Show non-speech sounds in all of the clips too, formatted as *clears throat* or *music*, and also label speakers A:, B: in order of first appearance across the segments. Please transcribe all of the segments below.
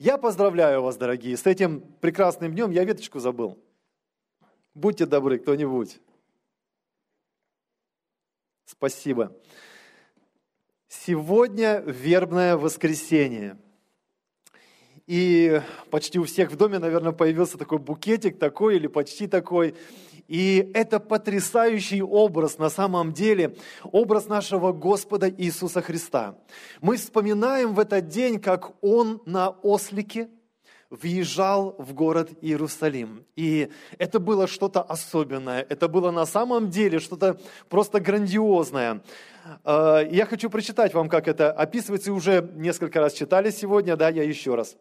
A: Я поздравляю вас, дорогие, с этим прекрасным днем. Я веточку забыл. Будьте добры, кто-нибудь. Спасибо. Сегодня вербное воскресенье. И почти у всех в доме, наверное, появился такой букетик, такой или почти такой. И это потрясающий образ на самом деле, образ нашего Господа Иисуса Христа. Мы вспоминаем в этот день, как Он на ослике въезжал в город Иерусалим. И это было что-то особенное, это было на самом деле что-то просто грандиозное. А, я хочу прочитать вам, как это описывается, уже несколько раз читали сегодня, да, я еще раз.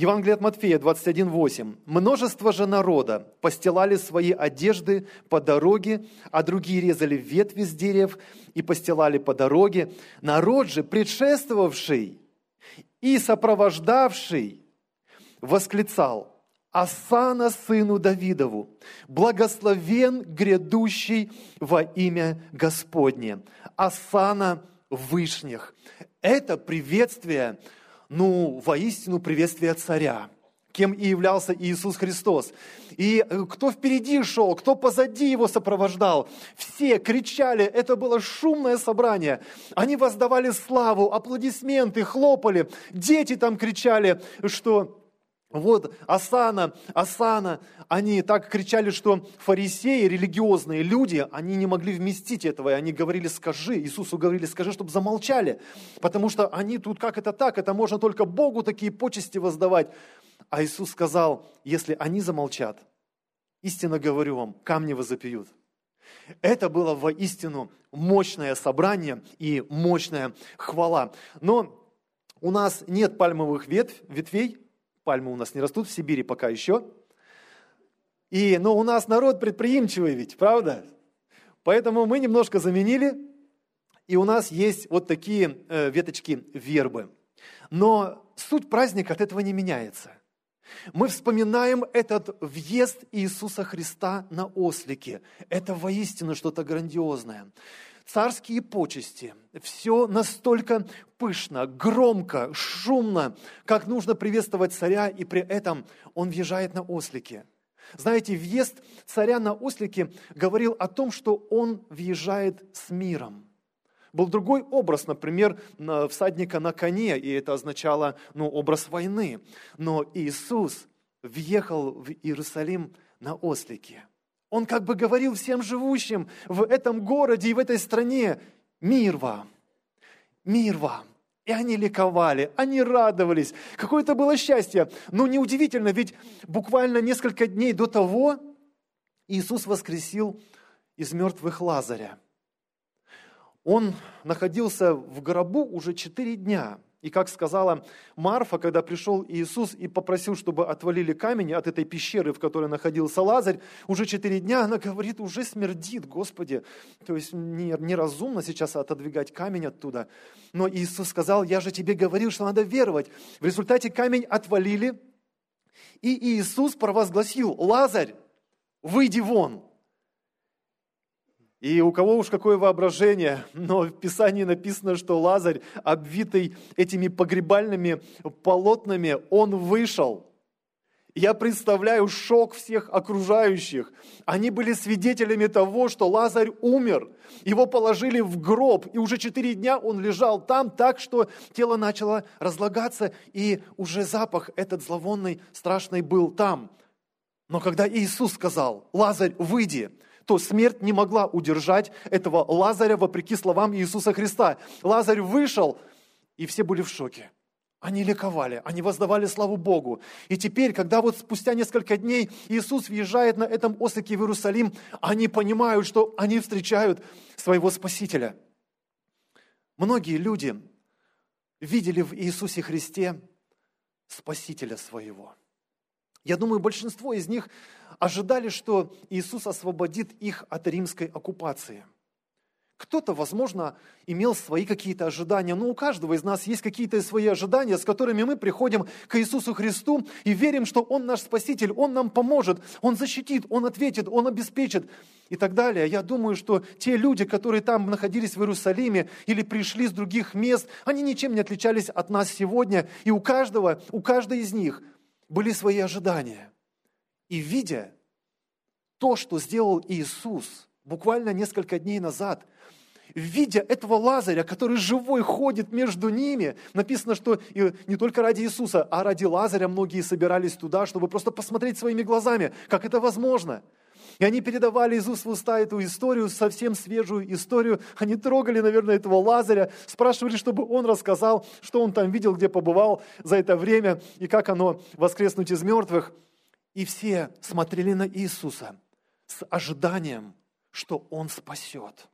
A: Евангелие от Матфея 21.8. «Множество же народа постилали свои одежды по дороге, а другие резали ветви с дерев и постилали по дороге. Народ же, предшествовавший и сопровождавший, восклицал, Асана сыну Давидову, благословен грядущий во имя Господне, Асана вышних». Это приветствие – ну, воистину приветствие царя, кем и являлся Иисус Христос. И э, кто впереди шел, кто позади его сопровождал, все кричали, это было шумное собрание. Они воздавали славу, аплодисменты, хлопали. Дети там кричали, что вот Асана, Асана, они так кричали, что фарисеи, религиозные люди, они не могли вместить этого, и они говорили, скажи, Иисусу говорили, скажи, чтобы замолчали, потому что они тут, как это так, это можно только Богу такие почести воздавать. А Иисус сказал, если они замолчат, истинно говорю вам, камни возопьют. Это было воистину мощное собрание и мощная хвала. Но у нас нет пальмовых ветвей, Пальмы у нас не растут в Сибири пока еще. И, но у нас народ предприимчивый ведь, правда? Поэтому мы немножко заменили, и у нас есть вот такие э, веточки вербы. Но суть праздника от этого не меняется. Мы вспоминаем этот въезд Иисуса Христа на ослике. Это воистину что-то грандиозное царские почести. Все настолько пышно, громко, шумно, как нужно приветствовать царя, и при этом он въезжает на ослике. Знаете, въезд царя на ослике говорил о том, что он въезжает с миром. Был другой образ, например, всадника на коне, и это означало ну, образ войны. Но Иисус въехал в Иерусалим на ослике. Он как бы говорил всем живущим в этом городе и в этой стране, мир вам, мир вам. И они ликовали, они радовались. Какое-то было счастье. Но неудивительно, ведь буквально несколько дней до того Иисус воскресил из мертвых Лазаря. Он находился в гробу уже четыре дня – и как сказала Марфа, когда пришел Иисус и попросил, чтобы отвалили камень от этой пещеры, в которой находился Лазарь, уже четыре дня она говорит, уже смердит, Господи. То есть неразумно сейчас отодвигать камень оттуда. Но Иисус сказал, я же тебе говорил, что надо веровать. В результате камень отвалили, и Иисус провозгласил, Лазарь, выйди вон. И у кого уж какое воображение, но в Писании написано, что Лазарь, обвитый этими погребальными полотнами, он вышел. Я представляю шок всех окружающих. Они были свидетелями того, что Лазарь умер. Его положили в гроб, и уже четыре дня он лежал там так, что тело начало разлагаться, и уже запах этот зловонный, страшный был там. Но когда Иисус сказал, Лазарь, выйди, то смерть не могла удержать этого Лазаря вопреки словам Иисуса Христа. Лазарь вышел, и все были в шоке. Они ликовали, они воздавали славу Богу. И теперь, когда вот спустя несколько дней Иисус въезжает на этом ослике в Иерусалим, они понимают, что они встречают своего Спасителя. Многие люди видели в Иисусе Христе Спасителя своего. Я думаю, большинство из них ожидали, что Иисус освободит их от римской оккупации. Кто-то, возможно, имел свои какие-то ожидания, но у каждого из нас есть какие-то свои ожидания, с которыми мы приходим к Иисусу Христу и верим, что Он наш Спаситель, Он нам поможет, Он защитит, Он ответит, Он обеспечит и так далее. Я думаю, что те люди, которые там находились в Иерусалиме или пришли с других мест, они ничем не отличались от нас сегодня, и у каждого, у каждой из них были свои ожидания. И видя то, что сделал Иисус буквально несколько дней назад – видя этого Лазаря, который живой ходит между ними, написано, что не только ради Иисуса, а ради Лазаря многие собирались туда, чтобы просто посмотреть своими глазами, как это возможно. И они передавали из уст в уста эту историю, совсем свежую историю. Они трогали, наверное, этого Лазаря, спрашивали, чтобы он рассказал, что он там видел, где побывал за это время, и как оно воскреснуть из мертвых. И все смотрели на Иисуса с ожиданием, что Он спасет.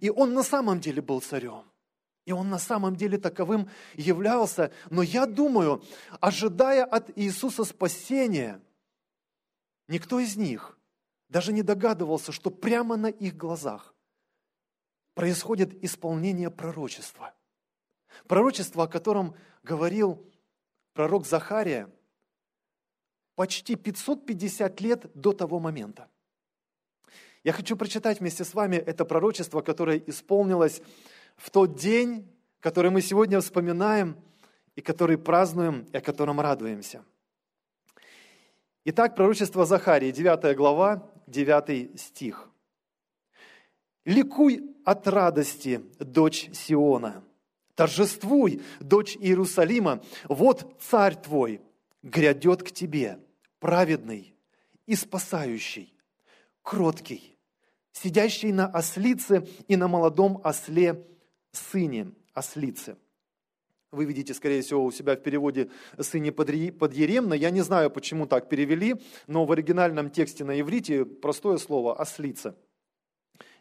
A: И он на самом деле был царем. И он на самом деле таковым являлся. Но я думаю, ожидая от Иисуса спасения, никто из них даже не догадывался, что прямо на их глазах происходит исполнение пророчества. Пророчество, о котором говорил пророк Захария почти 550 лет до того момента. Я хочу прочитать вместе с вами это пророчество, которое исполнилось в тот день, который мы сегодня вспоминаем и который празднуем, и о котором радуемся. Итак, пророчество Захарии, 9 глава, 9 стих. «Ликуй от радости, дочь Сиона, торжествуй, дочь Иерусалима, вот царь твой грядет к тебе, праведный и спасающий, кроткий, сидящий на ослице и на молодом осле сыне ослицы. Вы видите, скорее всего, у себя в переводе «сыне подъеремно». Я не знаю, почему так перевели, но в оригинальном тексте на иврите простое слово «ослица»,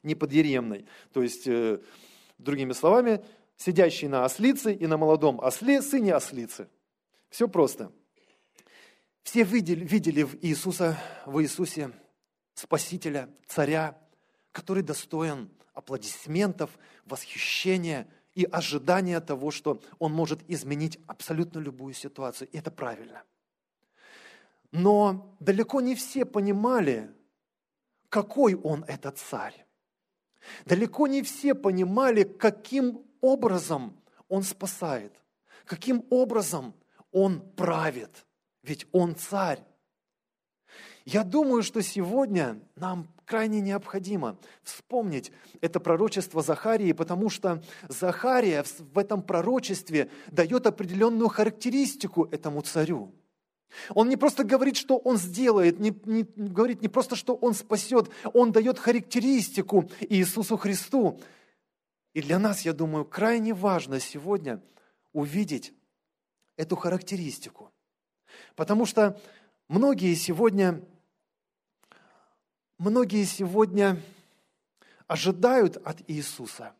A: не подъеремной. То есть, э, другими словами, сидящий на ослице и на молодом осле сыне ослицы. Все просто. Все видели, видели в Иисуса, в Иисусе Спасителя, Царя, который достоин аплодисментов, восхищения и ожидания того, что он может изменить абсолютно любую ситуацию. И это правильно. Но далеко не все понимали, какой он этот царь. Далеко не все понимали, каким образом он спасает, каким образом он правит. Ведь он царь. Я думаю, что сегодня нам крайне необходимо вспомнить это пророчество Захарии, потому что Захария в этом пророчестве дает определенную характеристику этому царю. Он не просто говорит, что он сделает, не, не, говорит не просто, что он спасет, он дает характеристику Иисусу Христу. И для нас, я думаю, крайне важно сегодня увидеть эту характеристику. Потому что многие сегодня многие сегодня ожидают от Иисуса,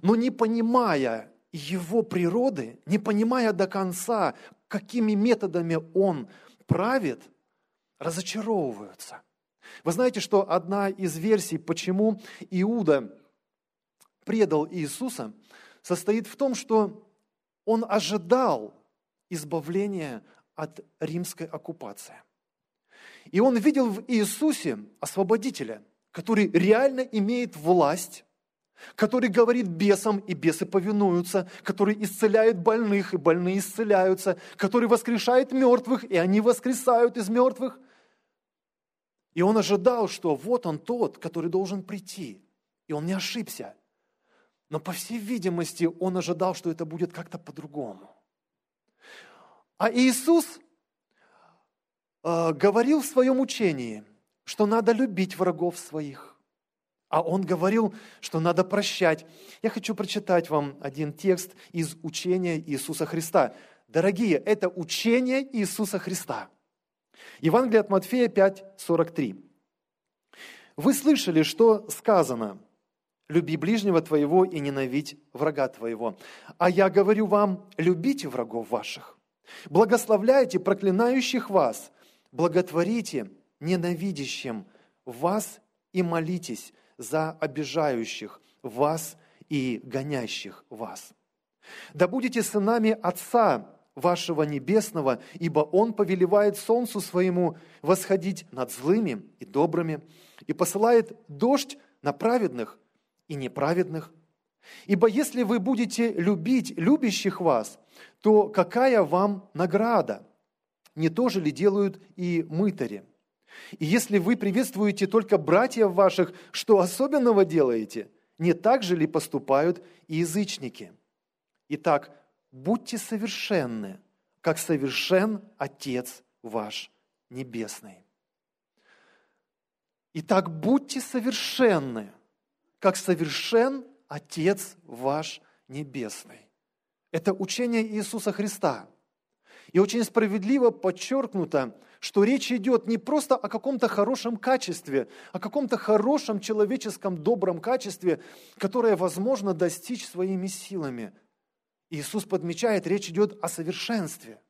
A: но не понимая Его природы, не понимая до конца, какими методами Он правит, разочаровываются. Вы знаете, что одна из версий, почему Иуда предал Иисуса, состоит в том, что он ожидал избавления от римской оккупации – и он видел в Иисусе освободителя, который реально имеет власть, который говорит бесам, и бесы повинуются, который исцеляет больных, и больные исцеляются, который воскрешает мертвых, и они воскресают из мертвых. И он ожидал, что вот он тот, который должен прийти. И он не ошибся. Но, по всей видимости, он ожидал, что это будет как-то по-другому. А Иисус Э, говорил в своем учении, что надо любить врагов своих. А он говорил, что надо прощать. Я хочу прочитать вам один текст из учения Иисуса Христа. Дорогие, это учение Иисуса Христа. Евангелие от Матфея 5, 43. Вы слышали, что сказано, люби ближнего твоего и ненавидь врага твоего. А я говорю вам, любите врагов ваших, благословляйте проклинающих вас, благотворите ненавидящим вас и молитесь за обижающих вас и гонящих вас. Да будете сынами Отца вашего Небесного, ибо Он повелевает солнцу своему восходить над злыми и добрыми, и посылает дождь на праведных и неправедных. Ибо если вы будете любить любящих вас, то какая вам награда? Не то же ли делают и мытари? И если вы приветствуете только братьев ваших, что особенного делаете? Не так же ли поступают и язычники? Итак, будьте совершенны, как совершен Отец ваш Небесный. Итак, будьте совершенны, как совершен Отец ваш Небесный. Это учение Иисуса Христа. И очень справедливо подчеркнуто, что речь идет не просто о каком-то хорошем качестве, о каком-то хорошем человеческом добром качестве, которое возможно достичь своими силами. Иисус подмечает, речь идет о совершенстве,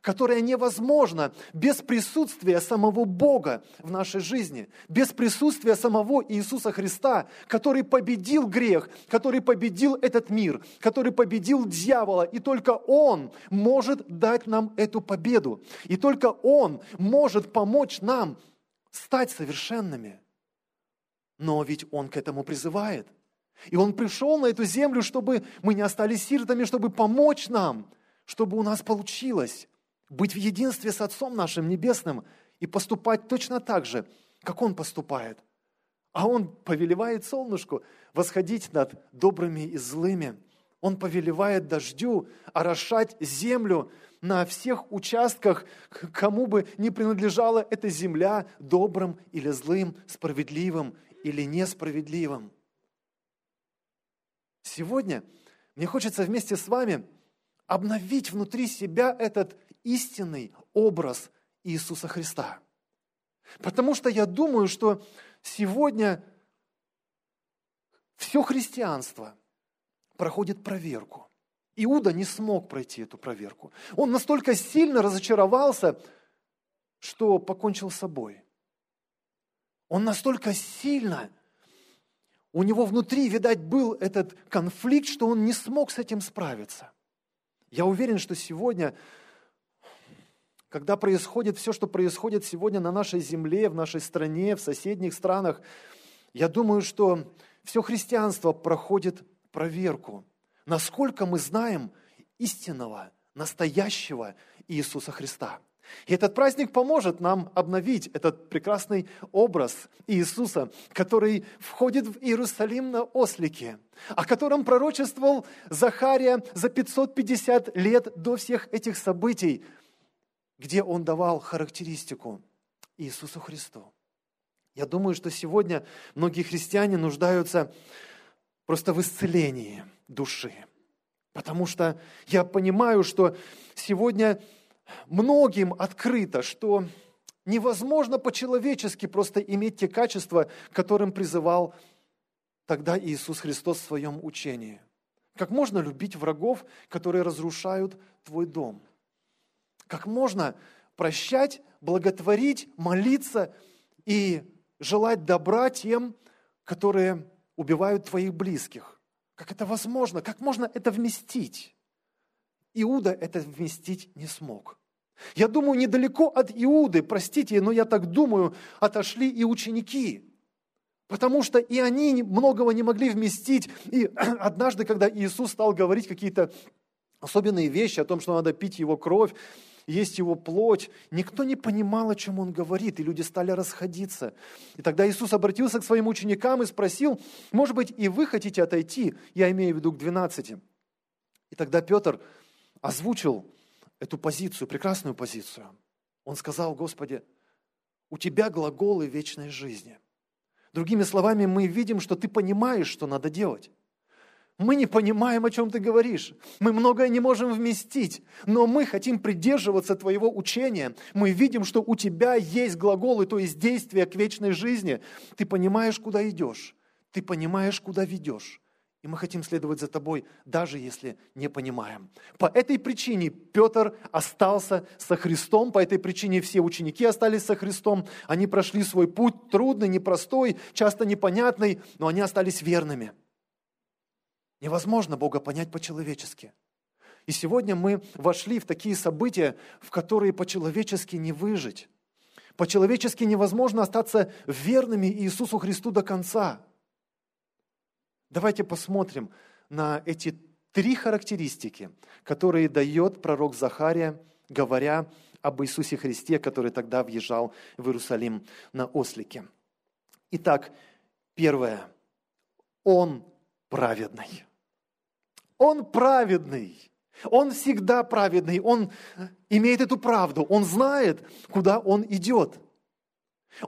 A: которое невозможно без присутствия самого Бога в нашей жизни, без присутствия самого Иисуса Христа, который победил грех, который победил этот мир, который победил дьявола, и только Он может дать нам эту победу, и только Он может помочь нам стать совершенными. Но ведь Он к этому призывает – и Он пришел на эту землю, чтобы мы не остались сиротами, чтобы помочь нам, чтобы у нас получилось быть в единстве с Отцом нашим Небесным и поступать точно так же, как Он поступает. А Он повелевает солнышку восходить над добрыми и злыми. Он повелевает дождю орошать землю на всех участках, кому бы не принадлежала эта земля, добрым или злым, справедливым или несправедливым. Сегодня мне хочется вместе с вами обновить внутри себя этот истинный образ Иисуса Христа. Потому что я думаю, что сегодня все христианство проходит проверку. Иуда не смог пройти эту проверку. Он настолько сильно разочаровался, что покончил с собой. Он настолько сильно у него внутри, видать, был этот конфликт, что он не смог с этим справиться. Я уверен, что сегодня, когда происходит все, что происходит сегодня на нашей земле, в нашей стране, в соседних странах, я думаю, что все христианство проходит проверку, насколько мы знаем истинного, настоящего Иисуса Христа – и этот праздник поможет нам обновить этот прекрасный образ Иисуса, который входит в Иерусалим на ослике, о котором пророчествовал Захария за 550 лет до всех этих событий, где он давал характеристику Иисусу Христу. Я думаю, что сегодня многие христиане нуждаются просто в исцелении души. Потому что я понимаю, что сегодня многим открыто, что невозможно по-человечески просто иметь те качества, которым призывал тогда Иисус Христос в своем учении. Как можно любить врагов, которые разрушают твой дом? Как можно прощать, благотворить, молиться и желать добра тем, которые убивают твоих близких? Как это возможно? Как можно это вместить? Иуда это вместить не смог. Я думаю, недалеко от Иуды, простите, но я так думаю, отошли и ученики. Потому что и они многого не могли вместить. И *clears throat* однажды, когда Иисус стал говорить какие-то особенные вещи о том, что надо пить его кровь, есть его плоть, никто не понимал, о чем он говорит, и люди стали расходиться. И тогда Иисус обратился к своим ученикам и спросил, может быть, и вы хотите отойти? Я имею в виду к двенадцати. И тогда Петр озвучил эту позицию, прекрасную позицию. Он сказал, Господи, у Тебя глаголы вечной жизни. Другими словами, мы видим, что Ты понимаешь, что надо делать. Мы не понимаем, о чем ты говоришь. Мы многое не можем вместить, но мы хотим придерживаться твоего учения. Мы видим, что у тебя есть глаголы, то есть действия к вечной жизни. Ты понимаешь, куда идешь. Ты понимаешь, куда ведешь. И мы хотим следовать за тобой, даже если не понимаем. По этой причине Петр остался со Христом, по этой причине все ученики остались со Христом. Они прошли свой путь трудный, непростой, часто непонятный, но они остались верными. Невозможно Бога понять по-человечески. И сегодня мы вошли в такие события, в которые по-человечески не выжить. По-человечески невозможно остаться верными Иисусу Христу до конца – Давайте посмотрим на эти три характеристики, которые дает пророк Захария, говоря об Иисусе Христе, который тогда въезжал в Иерусалим на ослике. Итак, первое. Он праведный. Он праведный. Он всегда праведный. Он имеет эту правду. Он знает, куда он идет.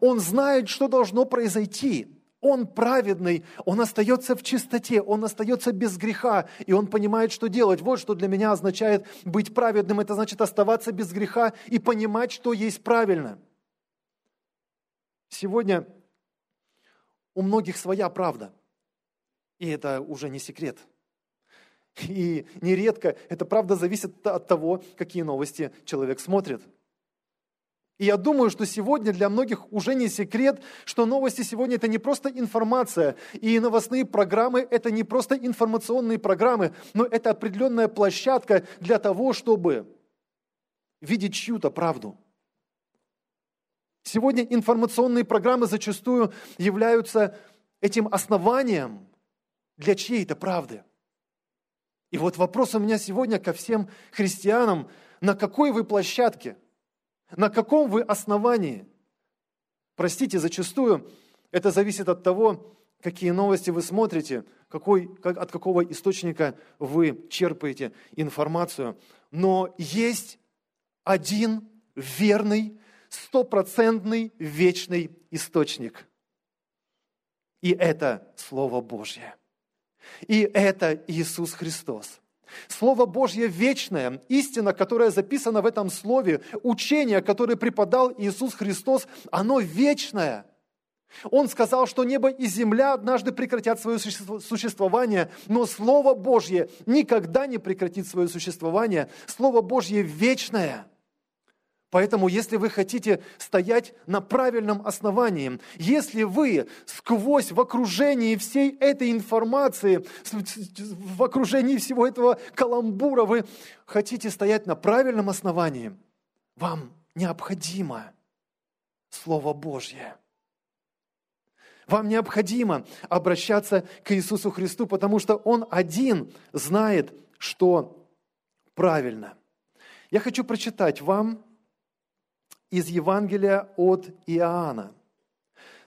A: Он знает, что должно произойти. Он праведный, он остается в чистоте, он остается без греха, и он понимает, что делать. Вот что для меня означает быть праведным. Это значит оставаться без греха и понимать, что есть правильно. Сегодня у многих своя правда, и это уже не секрет. *laughs* И нередко эта правда зависит от того, какие новости человек смотрит – и я думаю, что сегодня для многих уже не секрет, что новости сегодня это не просто информация, и новостные программы это не просто информационные программы, но это определенная площадка для того, чтобы видеть чью-то правду. Сегодня информационные программы зачастую являются этим основанием для чьей-то правды. И вот вопрос у меня сегодня ко всем христианам, на какой вы площадке? На каком вы основании? Простите, зачастую это зависит от того, какие новости вы смотрите, какой, как, от какого источника вы черпаете информацию. Но есть один верный, стопроцентный, вечный источник. И это Слово Божье. И это Иисус Христос. Слово Божье вечное, истина, которая записана в этом слове, учение, которое преподал Иисус Христос, оно вечное. Он сказал, что небо и земля однажды прекратят свое существование, но Слово Божье никогда не прекратит свое существование. Слово Божье вечное – Поэтому, если вы хотите стоять на правильном основании, если вы сквозь в окружении всей этой информации, в окружении всего этого каламбура, вы хотите стоять на правильном основании, вам необходимо Слово Божье. Вам необходимо обращаться к Иисусу Христу, потому что Он один знает, что правильно. Я хочу прочитать вам из Евангелия от Иоанна.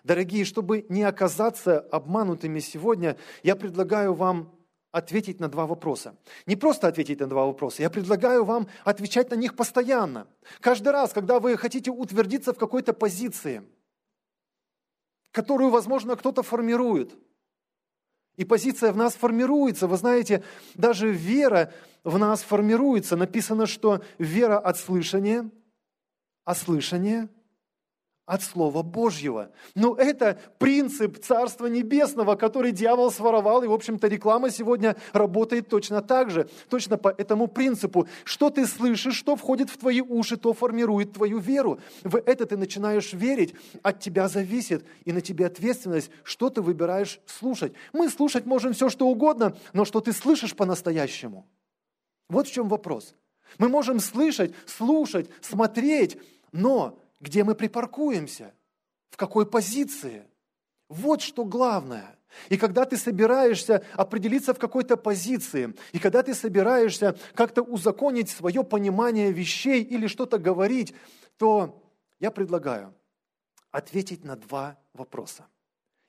A: Дорогие, чтобы не оказаться обманутыми сегодня, я предлагаю вам ответить на два вопроса. Не просто ответить на два вопроса, я предлагаю вам отвечать на них постоянно. Каждый раз, когда вы хотите утвердиться в какой-то позиции, которую, возможно, кто-то формирует. И позиция в нас формируется. Вы знаете, даже вера в нас формируется. Написано, что вера от слышания – а слышание от Слова Божьего. Но это принцип Царства Небесного, который дьявол своровал, и, в общем-то, реклама сегодня работает точно так же, точно по этому принципу. Что ты слышишь, что входит в твои уши, то формирует твою веру. В это ты начинаешь верить, от тебя зависит, и на тебе ответственность, что ты выбираешь слушать. Мы слушать можем все, что угодно, но что ты слышишь по-настоящему? Вот в чем вопрос. Мы можем слышать, слушать, смотреть, но где мы припаркуемся? В какой позиции? Вот что главное. И когда ты собираешься определиться в какой-то позиции, и когда ты собираешься как-то узаконить свое понимание вещей или что-то говорить, то я предлагаю ответить на два вопроса.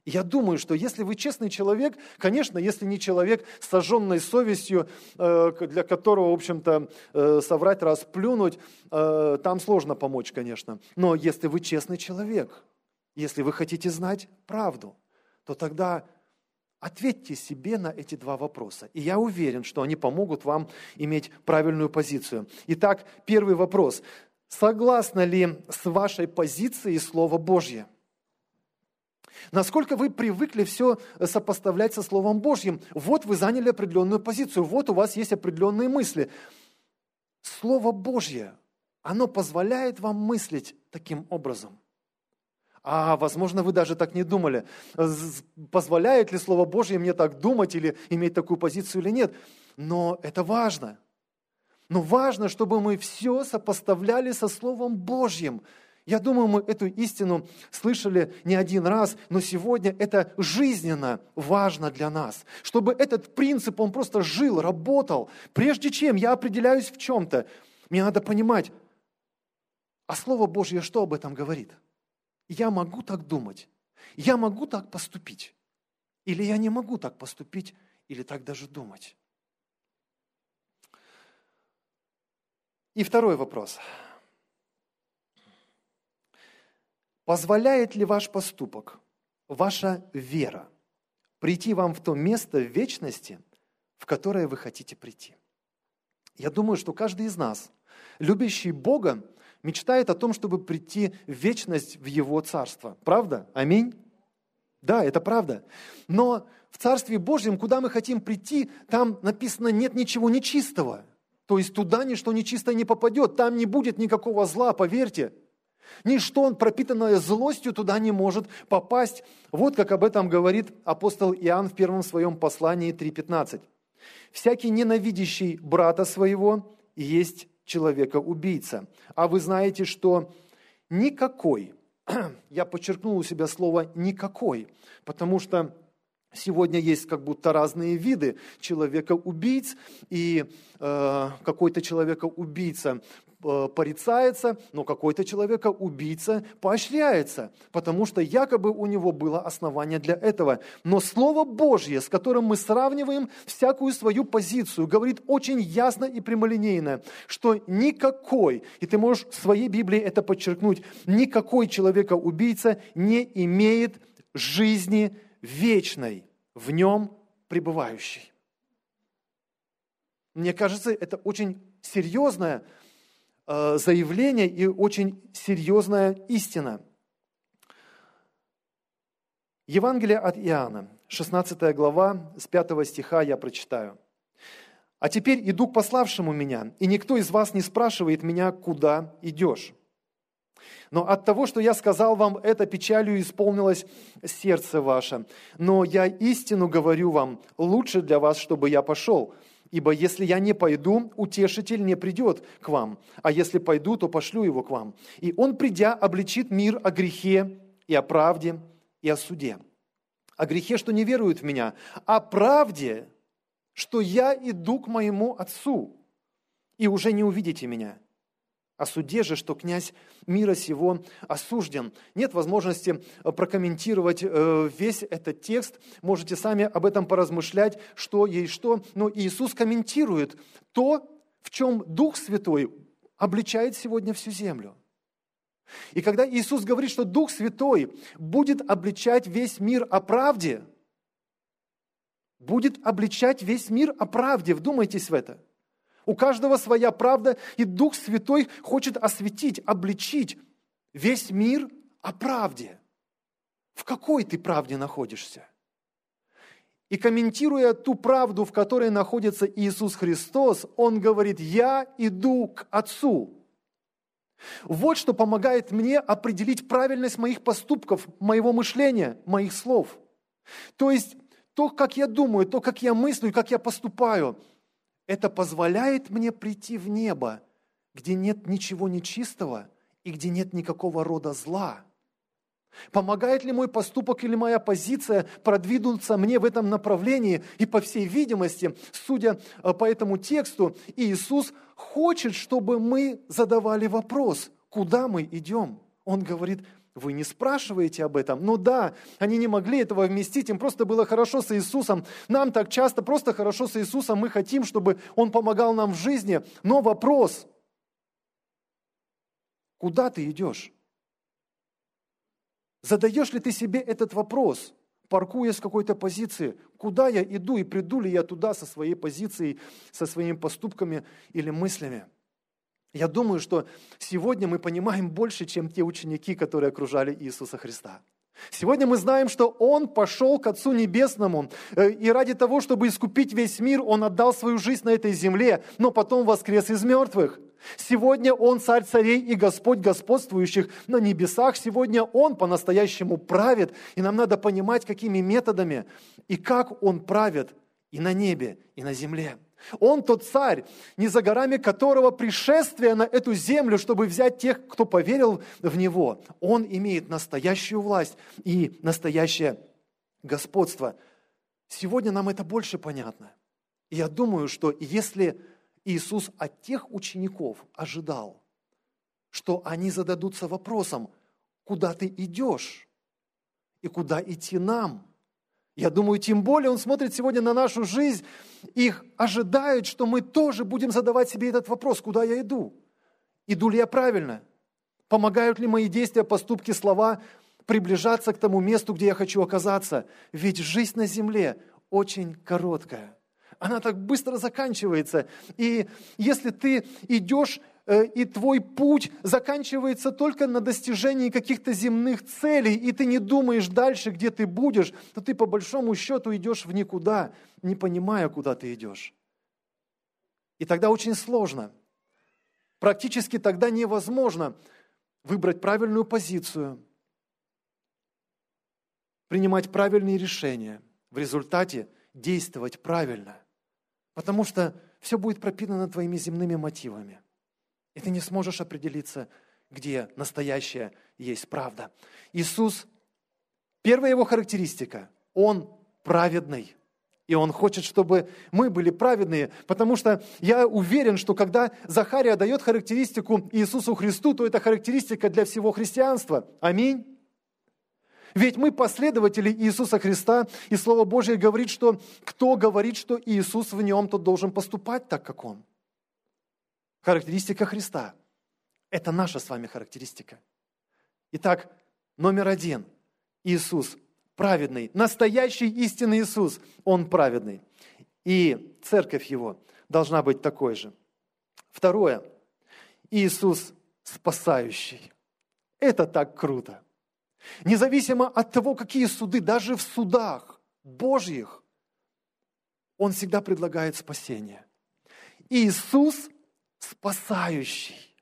A: Я думаю, что если вы честный человек, конечно, если не человек с сожженной совестью, э, для которого, в общем-то, э, соврать, расплюнуть, э, там сложно помочь, конечно. Но если вы честный человек, если вы хотите знать правду, то тогда ответьте себе на эти два вопроса. И я уверен, что они помогут вам иметь правильную позицию. Итак, первый вопрос. Согласна ли с вашей позицией Слово Божье? Насколько вы привыкли все сопоставлять со Словом Божьим. Вот вы заняли определенную позицию, вот у вас есть определенные мысли. Слово Божье, оно позволяет вам мыслить таким образом. А, возможно, вы даже так не думали. Позволяет ли Слово Божье мне так думать или иметь такую позицию или нет? Но это важно. Но важно, чтобы мы все сопоставляли со Словом Божьим. Я думаю, мы эту истину слышали не один раз, но сегодня это жизненно важно для нас, чтобы этот принцип, он просто жил, работал. Прежде чем я определяюсь в чем-то, мне надо понимать, а Слово Божье что об этом говорит? Я могу так думать, я могу так поступить, или я не могу так поступить, или так даже думать. И второй вопрос – Позволяет ли ваш поступок, ваша вера прийти вам в то место в вечности, в которое вы хотите прийти? Я думаю, что каждый из нас, любящий Бога, мечтает о том, чтобы прийти в вечность в Его Царство. Правда? Аминь? Да, это правда. Но в Царстве Божьем, куда мы хотим прийти, там написано нет ничего нечистого. То есть туда ничто нечистое не попадет, там не будет никакого зла, поверьте. Ничто, пропитанное злостью, туда не может попасть. Вот как об этом говорит апостол Иоанн в первом своем послании 3.15. «Всякий ненавидящий брата своего есть человека-убийца. А вы знаете, что никакой, *clears throat* я подчеркнул у себя слово «никакой», потому что Сегодня есть как будто разные виды человека-убийц, и э, какой-то человека-убийца порицается, но какой-то человека убийца поощряется, потому что якобы у него было основание для этого. Но Слово Божье, с которым мы сравниваем всякую свою позицию, говорит очень ясно и прямолинейно, что никакой, и ты можешь в своей Библии это подчеркнуть, никакой человека-убийца не имеет жизни вечной, в нем пребывающей. Мне кажется, это очень серьезная Э, заявление и очень серьезная истина. Евангелие от Иоанна, 16 глава, с 5 стиха я прочитаю. «А теперь иду к пославшему меня, и никто из вас не спрашивает меня, куда идешь. Но от того, что я сказал вам, это печалью исполнилось сердце ваше. Но я истину говорю вам, лучше для вас, чтобы я пошел, Ибо если я не пойду, утешитель не придет к вам, а если пойду, то пошлю его к вам. И он, придя, обличит мир о грехе и о правде и о суде. О грехе, что не веруют в меня, о правде, что я иду к моему Отцу, и уже не увидите меня – о суде же, что князь мира сего осужден. Нет возможности э, прокомментировать э, весь этот текст. Можете сами об этом поразмышлять, что есть что. Но Иисус комментирует то, в чем Дух Святой обличает сегодня всю землю. И когда Иисус говорит, что Дух Святой будет обличать весь мир о правде, будет обличать весь мир о правде, вдумайтесь в это – у каждого своя правда, и Дух Святой хочет осветить, обличить весь мир о правде. В какой ты правде находишься? И комментируя ту правду, в которой находится Иисус Христос, Он говорит, я иду к Отцу. Вот что помогает мне определить правильность моих поступков, моего мышления, моих слов. То есть то, как я думаю, то, как я мыслю, как я поступаю – это позволяет мне прийти в небо, где нет ничего нечистого и где нет никакого рода зла. Помогает ли мой поступок или моя позиция продвинуться мне в этом направлении? И по всей видимости, судя э, по этому тексту, Иисус хочет, чтобы мы задавали вопрос, куда мы идем. Он говорит, вы не спрашиваете об этом. Ну да, они не могли этого вместить, им просто было хорошо с Иисусом. Нам так часто просто хорошо с Иисусом, мы хотим, чтобы Он помогал нам в жизни. Но вопрос, куда ты идешь? Задаешь ли ты себе этот вопрос, паркуя с какой-то позиции? Куда я иду и приду ли я туда со своей позицией, со своими поступками или мыслями? Я думаю, что сегодня мы понимаем больше, чем те ученики, которые окружали Иисуса Христа. Сегодня мы знаем, что Он пошел к Отцу Небесному, э, и ради того, чтобы искупить весь мир, Он отдал свою жизнь на этой земле, но потом воскрес из мертвых. Сегодня Он царь царей и Господь господствующих на небесах. Сегодня Он по-настоящему правит, и нам надо понимать, какими методами и как Он правит и на небе, и на земле. Он тот царь, не за горами которого пришествие на эту землю, чтобы взять тех, кто поверил в Него. Он имеет настоящую власть и настоящее господство. Сегодня нам это больше понятно. Я думаю, что если Иисус от тех учеников ожидал, что они зададутся вопросом, куда ты идешь и куда идти нам – я думаю, тем более он смотрит сегодня на нашу жизнь, их ожидает, что мы тоже будем задавать себе этот вопрос, куда я иду? Иду ли я правильно? Помогают ли мои действия, поступки, слова приближаться к тому месту, где я хочу оказаться? Ведь жизнь на земле очень короткая. Она так быстро заканчивается. И если ты идешь и твой путь заканчивается только на достижении каких-то земных целей, и ты не думаешь дальше, где ты будешь, то ты по большому счету идешь в никуда, не понимая, куда ты идешь. И тогда очень сложно. Практически тогда невозможно выбрать правильную позицию, принимать правильные решения, в результате действовать правильно. Потому что все будет пропитано твоими земными мотивами. И ты не сможешь определиться, где настоящая есть правда. Иисус, первая его характеристика, он праведный. И он хочет, чтобы мы были праведные, потому что я уверен, что когда Захария дает характеристику Иисусу Христу, то это характеристика для всего христианства. Аминь. Ведь мы последователи Иисуса Христа, и Слово Божье говорит, что кто говорит, что Иисус в нем, тот должен поступать так, как Он характеристика Христа. Это наша с вами характеристика. Итак, номер один. Иисус праведный, настоящий истинный Иисус, Он праведный. И церковь Его должна быть такой же. Второе. Иисус спасающий. Это так круто. Независимо от того, какие суды, даже в судах Божьих, Он всегда предлагает спасение. Иисус спасающий.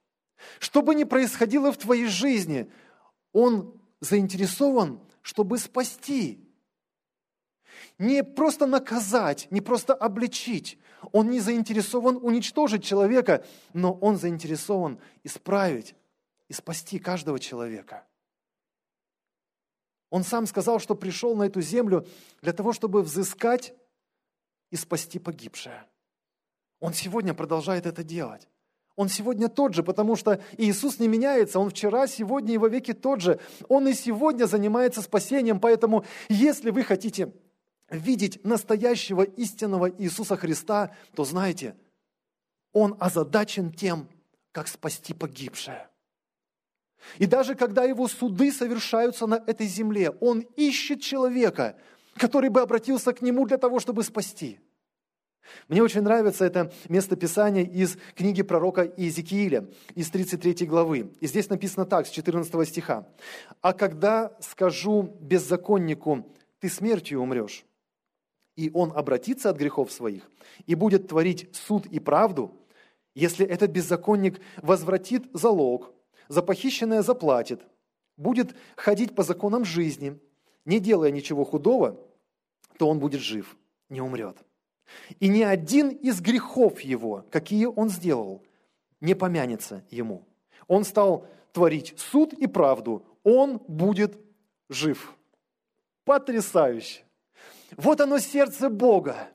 A: Что бы ни происходило в твоей жизни, Он заинтересован, чтобы спасти. Не просто наказать, не просто обличить. Он не заинтересован уничтожить человека, но он заинтересован исправить и спасти каждого человека. Он сам сказал, что пришел на эту землю для того, чтобы взыскать и спасти погибшее. Он сегодня продолжает это делать. Он сегодня тот же, потому что Иисус не меняется. Он вчера, сегодня и во веки тот же. Он и сегодня занимается спасением. Поэтому, если вы хотите видеть настоящего истинного Иисуса Христа, то знаете, Он озадачен тем, как спасти погибшее. И даже когда его суды совершаются на этой земле, он ищет человека, который бы обратился к нему для того, чтобы спасти – мне очень нравится это местописание из книги пророка Иезекииля, из 33 главы. И здесь написано так, с 14 стиха. «А когда скажу беззаконнику, ты смертью умрешь, и он обратится от грехов своих, и будет творить суд и правду, если этот беззаконник возвратит залог, за похищенное заплатит, будет ходить по законам жизни, не делая ничего худого, то он будет жив, не умрет». И ни один из грехов его, какие он сделал, не помянется ему. Он стал творить суд и правду. Он будет жив. Потрясающе. Вот оно сердце Бога.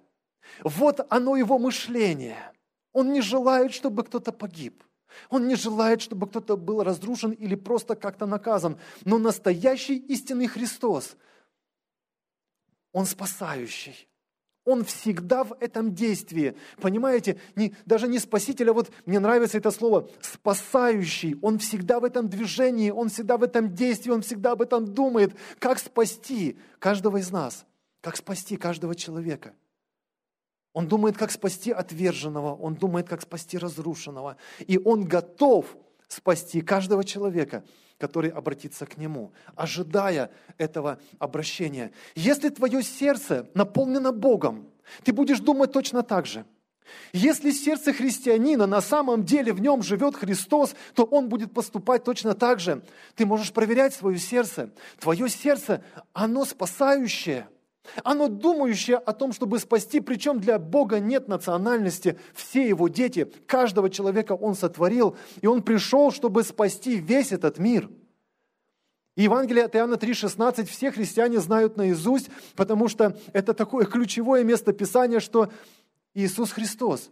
A: Вот оно его мышление. Он не желает, чтобы кто-то погиб. Он не желает, чтобы кто-то был разрушен или просто как-то наказан. Но настоящий истинный Христос, Он спасающий. Он всегда в этом действии. Понимаете, не, даже не спаситель, а вот мне нравится это слово, спасающий. Он всегда в этом движении, он всегда в этом действии, он всегда об этом думает, как спасти каждого из нас, как спасти каждого человека. Он думает, как спасти отверженного, он думает, как спасти разрушенного. И он готов спасти каждого человека, который обратится к Нему, ожидая этого обращения. Если твое сердце наполнено Богом, ты будешь думать точно так же. Если сердце христианина на самом деле в нем живет Христос, то он будет поступать точно так же. Ты можешь проверять свое сердце. Твое сердце, оно спасающее – оно думающее о том, чтобы спасти, причем для Бога нет национальности. Все его дети, каждого человека Он сотворил, и Он пришел, чтобы спасти весь этот мир. И Евангелие от Иоанна 3,16 все христиане знают наизусть, потому что это такое ключевое место Писания, что Иисус Христос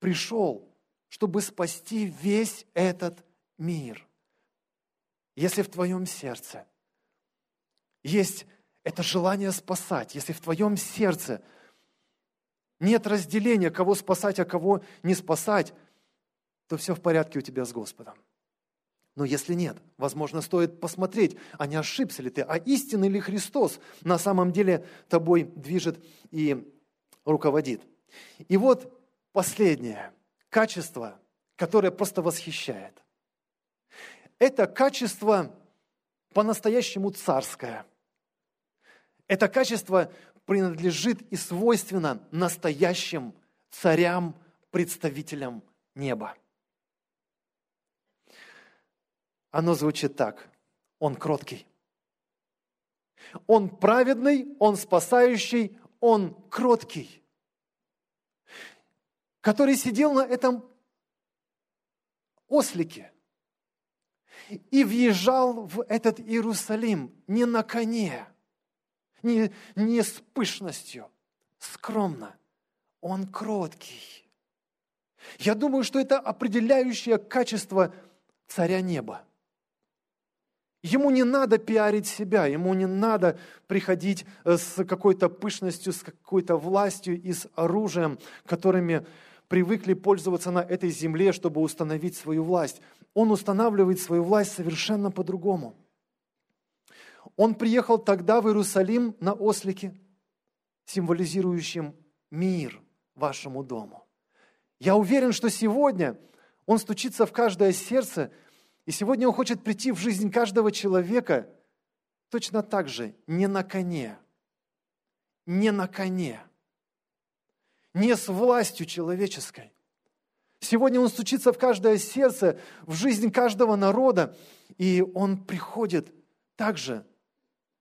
A: пришел, чтобы спасти весь этот мир. Если в твоем сердце есть это желание спасать. Если в твоем сердце нет разделения, кого спасать, а кого не спасать, то все в порядке у тебя с Господом. Но если нет, возможно, стоит посмотреть, а не ошибся ли ты, а истинный ли Христос на самом деле тобой движет и руководит. И вот последнее качество, которое просто восхищает. Это качество по-настоящему царское – это качество принадлежит и свойственно настоящим царям, представителям неба. Оно звучит так. Он кроткий. Он праведный, он спасающий, он кроткий, который сидел на этом ослике и въезжал в этот Иерусалим не на коне, не, не с пышностью, скромно. Он кроткий. Я думаю, что это определяющее качество царя неба. Ему не надо пиарить себя, ему не надо приходить э, с какой-то пышностью, с какой-то властью и с оружием, которыми привыкли пользоваться на этой земле, чтобы установить свою власть. Он устанавливает свою власть совершенно по-другому – он приехал тогда в Иерусалим на ослике, символизирующем мир вашему дому. Я уверен, что сегодня он стучится в каждое сердце, и сегодня он хочет прийти в жизнь каждого человека точно так же, не на коне, не на коне, не с властью человеческой. Сегодня он стучится в каждое сердце, в жизнь каждого народа, и он приходит также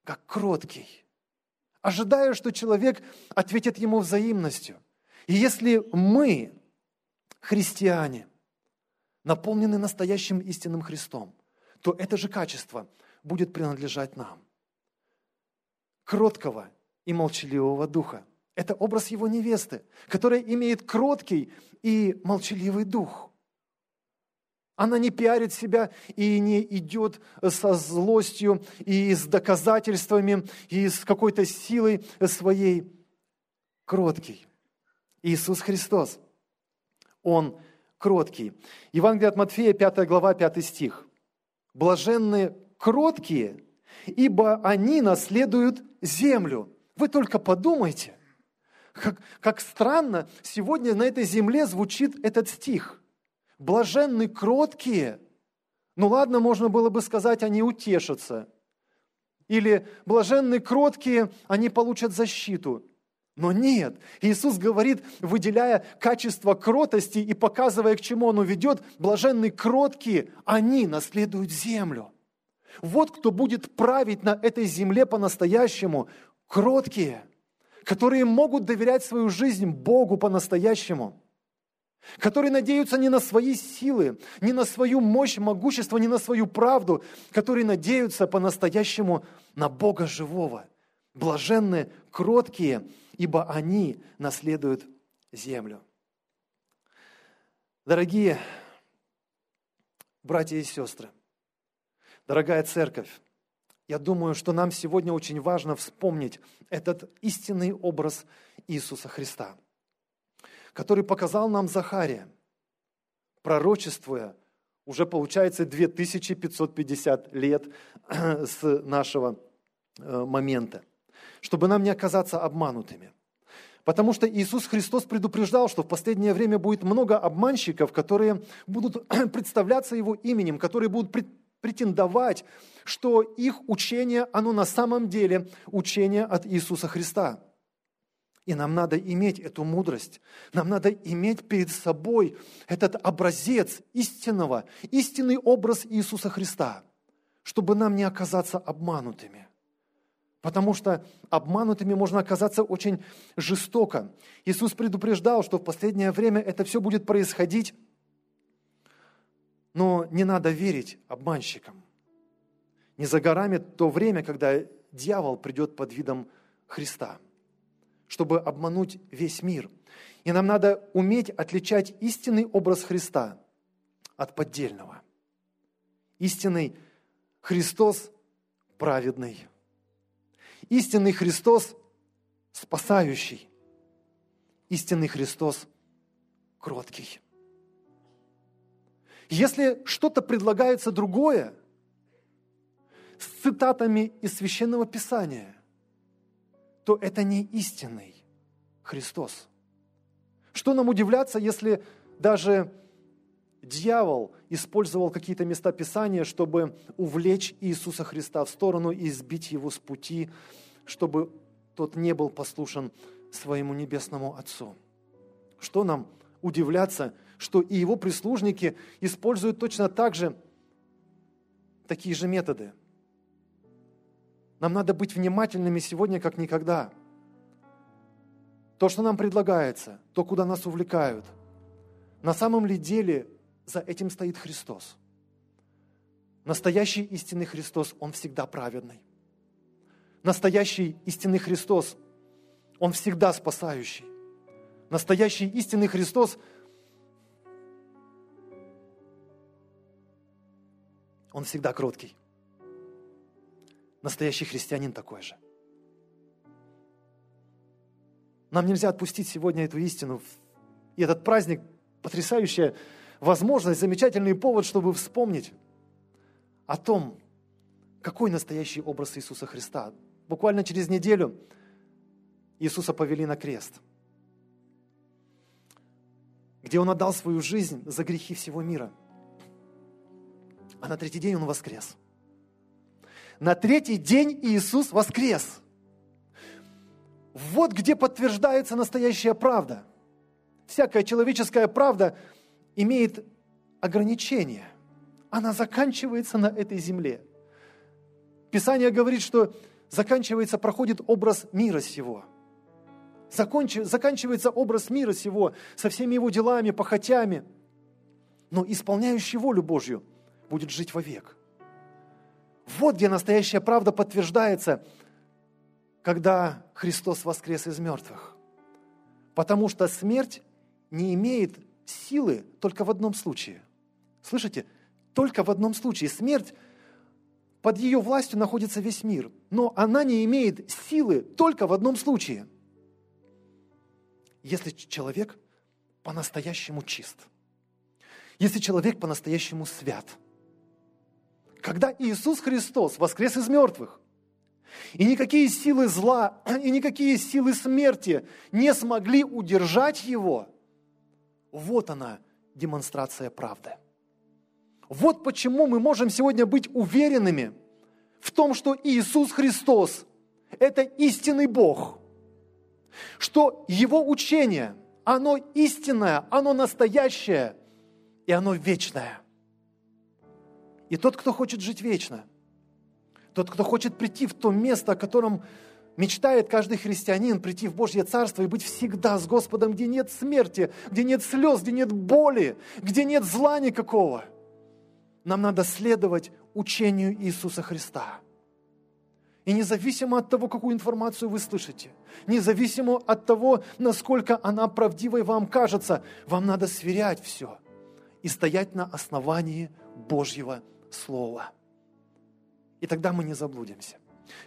A: как кроткий, ожидая, что человек ответит ему взаимностью. И если мы, христиане, наполнены настоящим истинным Христом, то это же качество будет принадлежать нам. Кроткого и молчаливого духа. Это образ его невесты, которая имеет кроткий и молчаливый дух. Она не пиарит себя и не идет со злостью и с доказательствами и с какой-то силой своей кроткий. Иисус Христос, Он кроткий. Евангелие от Матфея, 5 глава, 5 стих. «Блаженные кроткие, ибо они наследуют землю». Вы только подумайте, как, как странно сегодня на этой земле звучит этот стих блаженны кроткие. Ну ладно, можно было бы сказать, они утешатся. Или блаженны кроткие, они получат защиту. Но нет, Иисус говорит, выделяя качество кротости и показывая, к чему Он ведет, блаженны кроткие, они наследуют землю. Вот кто будет править на этой земле по-настоящему, кроткие, которые могут доверять свою жизнь Богу по-настоящему – которые надеются не на свои силы, не на свою мощь, могущество, не на свою правду, которые надеются по-настоящему на Бога живого. Блаженны, кроткие, ибо они наследуют землю. Дорогие братья и сестры, дорогая церковь, я думаю, что нам сегодня очень важно вспомнить этот истинный образ Иисуса Христа – который показал нам Захария, пророчествуя уже получается 2550 лет *clears throat* с нашего э, момента, чтобы нам не оказаться обманутыми. Потому что Иисус Христос предупреждал, что в последнее время будет много обманщиков, которые будут *clears throat* представляться Его именем, которые будут претендовать, что их учение, оно на самом деле учение от Иисуса Христа. И нам надо иметь эту мудрость, нам надо иметь перед собой этот образец истинного, истинный образ Иисуса Христа, чтобы нам не оказаться обманутыми. Потому что обманутыми можно оказаться очень жестоко. Иисус предупреждал, что в последнее время это все будет происходить, но не надо верить обманщикам. Не за горами то время, когда дьявол придет под видом Христа, чтобы обмануть весь мир. И нам надо уметь отличать истинный образ Христа от поддельного. Истинный Христос праведный – Истинный Христос спасающий. Истинный Христос кроткий. Если что-то предлагается другое, с цитатами из Священного Писания, то это не истинный Христос. Что нам удивляться, если даже дьявол использовал какие-то места Писания, чтобы увлечь Иисуса Христа в сторону и сбить его с пути, чтобы тот не был послушен своему небесному Отцу. Что нам удивляться, что и его прислужники используют точно так же такие же методы. Нам надо быть внимательными сегодня, как никогда. То, что нам предлагается, то, куда нас увлекают, на самом ли деле за этим стоит Христос. Настоящий истинный Христос, Он всегда праведный. Настоящий истинный Христос, Он всегда спасающий. Настоящий истинный Христос, Он всегда кроткий. Настоящий христианин такой же. Нам нельзя отпустить сегодня эту истину. И этот праздник потрясающая возможность, замечательный повод, чтобы вспомнить о том, какой настоящий образ Иисуса Христа. Буквально через неделю Иисуса повели на крест, где Он отдал свою жизнь за грехи всего мира. А на третий день Он воскрес. На третий день Иисус воскрес. Вот где подтверждается настоящая правда. Всякая человеческая правда – имеет ограничение. Она заканчивается на этой земле. Писание говорит, что заканчивается, проходит образ мира сего. Закончи, заканчивается образ мира сего со всеми его делами, похотями. Но исполняющий волю Божью будет жить вовек. Вот где настоящая правда подтверждается, когда Христос воскрес из мертвых. Потому что смерть не имеет силы только в одном случае. Слышите? Только в одном случае. Смерть, под ее властью находится весь мир, но она не имеет силы только в одном случае. Если человек по-настоящему чист, если человек по-настоящему свят. Когда Иисус Христос воскрес из мертвых, и никакие силы зла, *clears throat* и никакие силы смерти не смогли удержать Его – вот она, демонстрация правды. Вот почему мы можем сегодня быть уверенными в том, что Иисус Христос – это истинный Бог, что Его учение, оно истинное, оно настоящее, и оно вечное. И тот, кто хочет жить вечно, тот, кто хочет прийти в то место, о котором Мечтает каждый христианин прийти в Божье Царство и быть всегда с Господом, где нет смерти, где нет слез, где нет боли, где нет зла никакого. Нам надо следовать учению Иисуса Христа. И независимо от того, какую информацию вы слышите, независимо от того, насколько она правдивой вам кажется, вам надо сверять все и стоять на основании Божьего Слова. И тогда мы не заблудимся.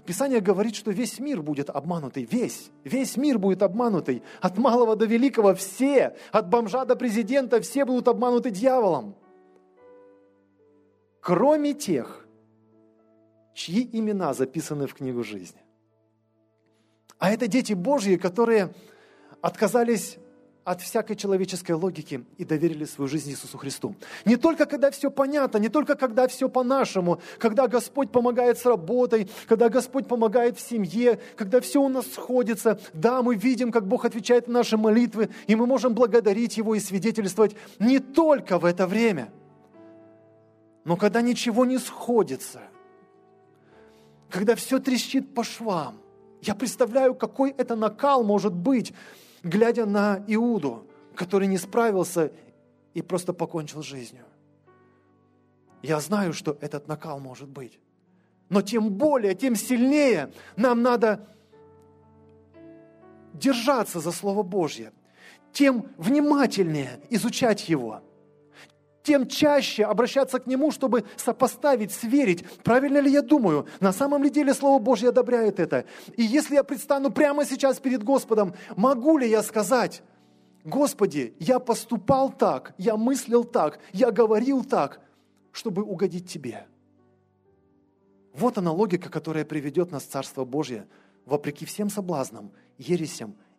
A: Писание говорит, что весь мир будет обманутый. Весь. Весь мир будет обманутый. От малого до великого все. От бомжа до президента все будут обмануты дьяволом. Кроме тех, чьи имена записаны в книгу жизни. А это дети Божьи, которые отказались от всякой человеческой логики и доверили свою жизнь Иисусу Христу. Не только когда все понятно, не только когда все по-нашему, когда Господь помогает с работой, когда Господь помогает в семье, когда все у нас сходится. Да, мы видим, как Бог отвечает на наши молитвы, и мы можем благодарить Его и свидетельствовать не только в это время, но когда ничего не сходится, когда все трещит по швам. Я представляю, какой это накал может быть, глядя на Иуду, который не справился и просто покончил жизнью. Я знаю, что этот накал может быть. Но тем более, тем сильнее нам надо держаться за Слово Божье, тем внимательнее изучать его, тем чаще обращаться к Нему, чтобы сопоставить, сверить, правильно ли я думаю, на самом ли деле Слово Божье одобряет это. И если я предстану прямо сейчас перед Господом, могу ли я сказать, Господи, я поступал так, я мыслил так, я говорил так, чтобы угодить Тебе. Вот она логика, которая приведет нас в Царство Божье, вопреки всем соблазнам, ересям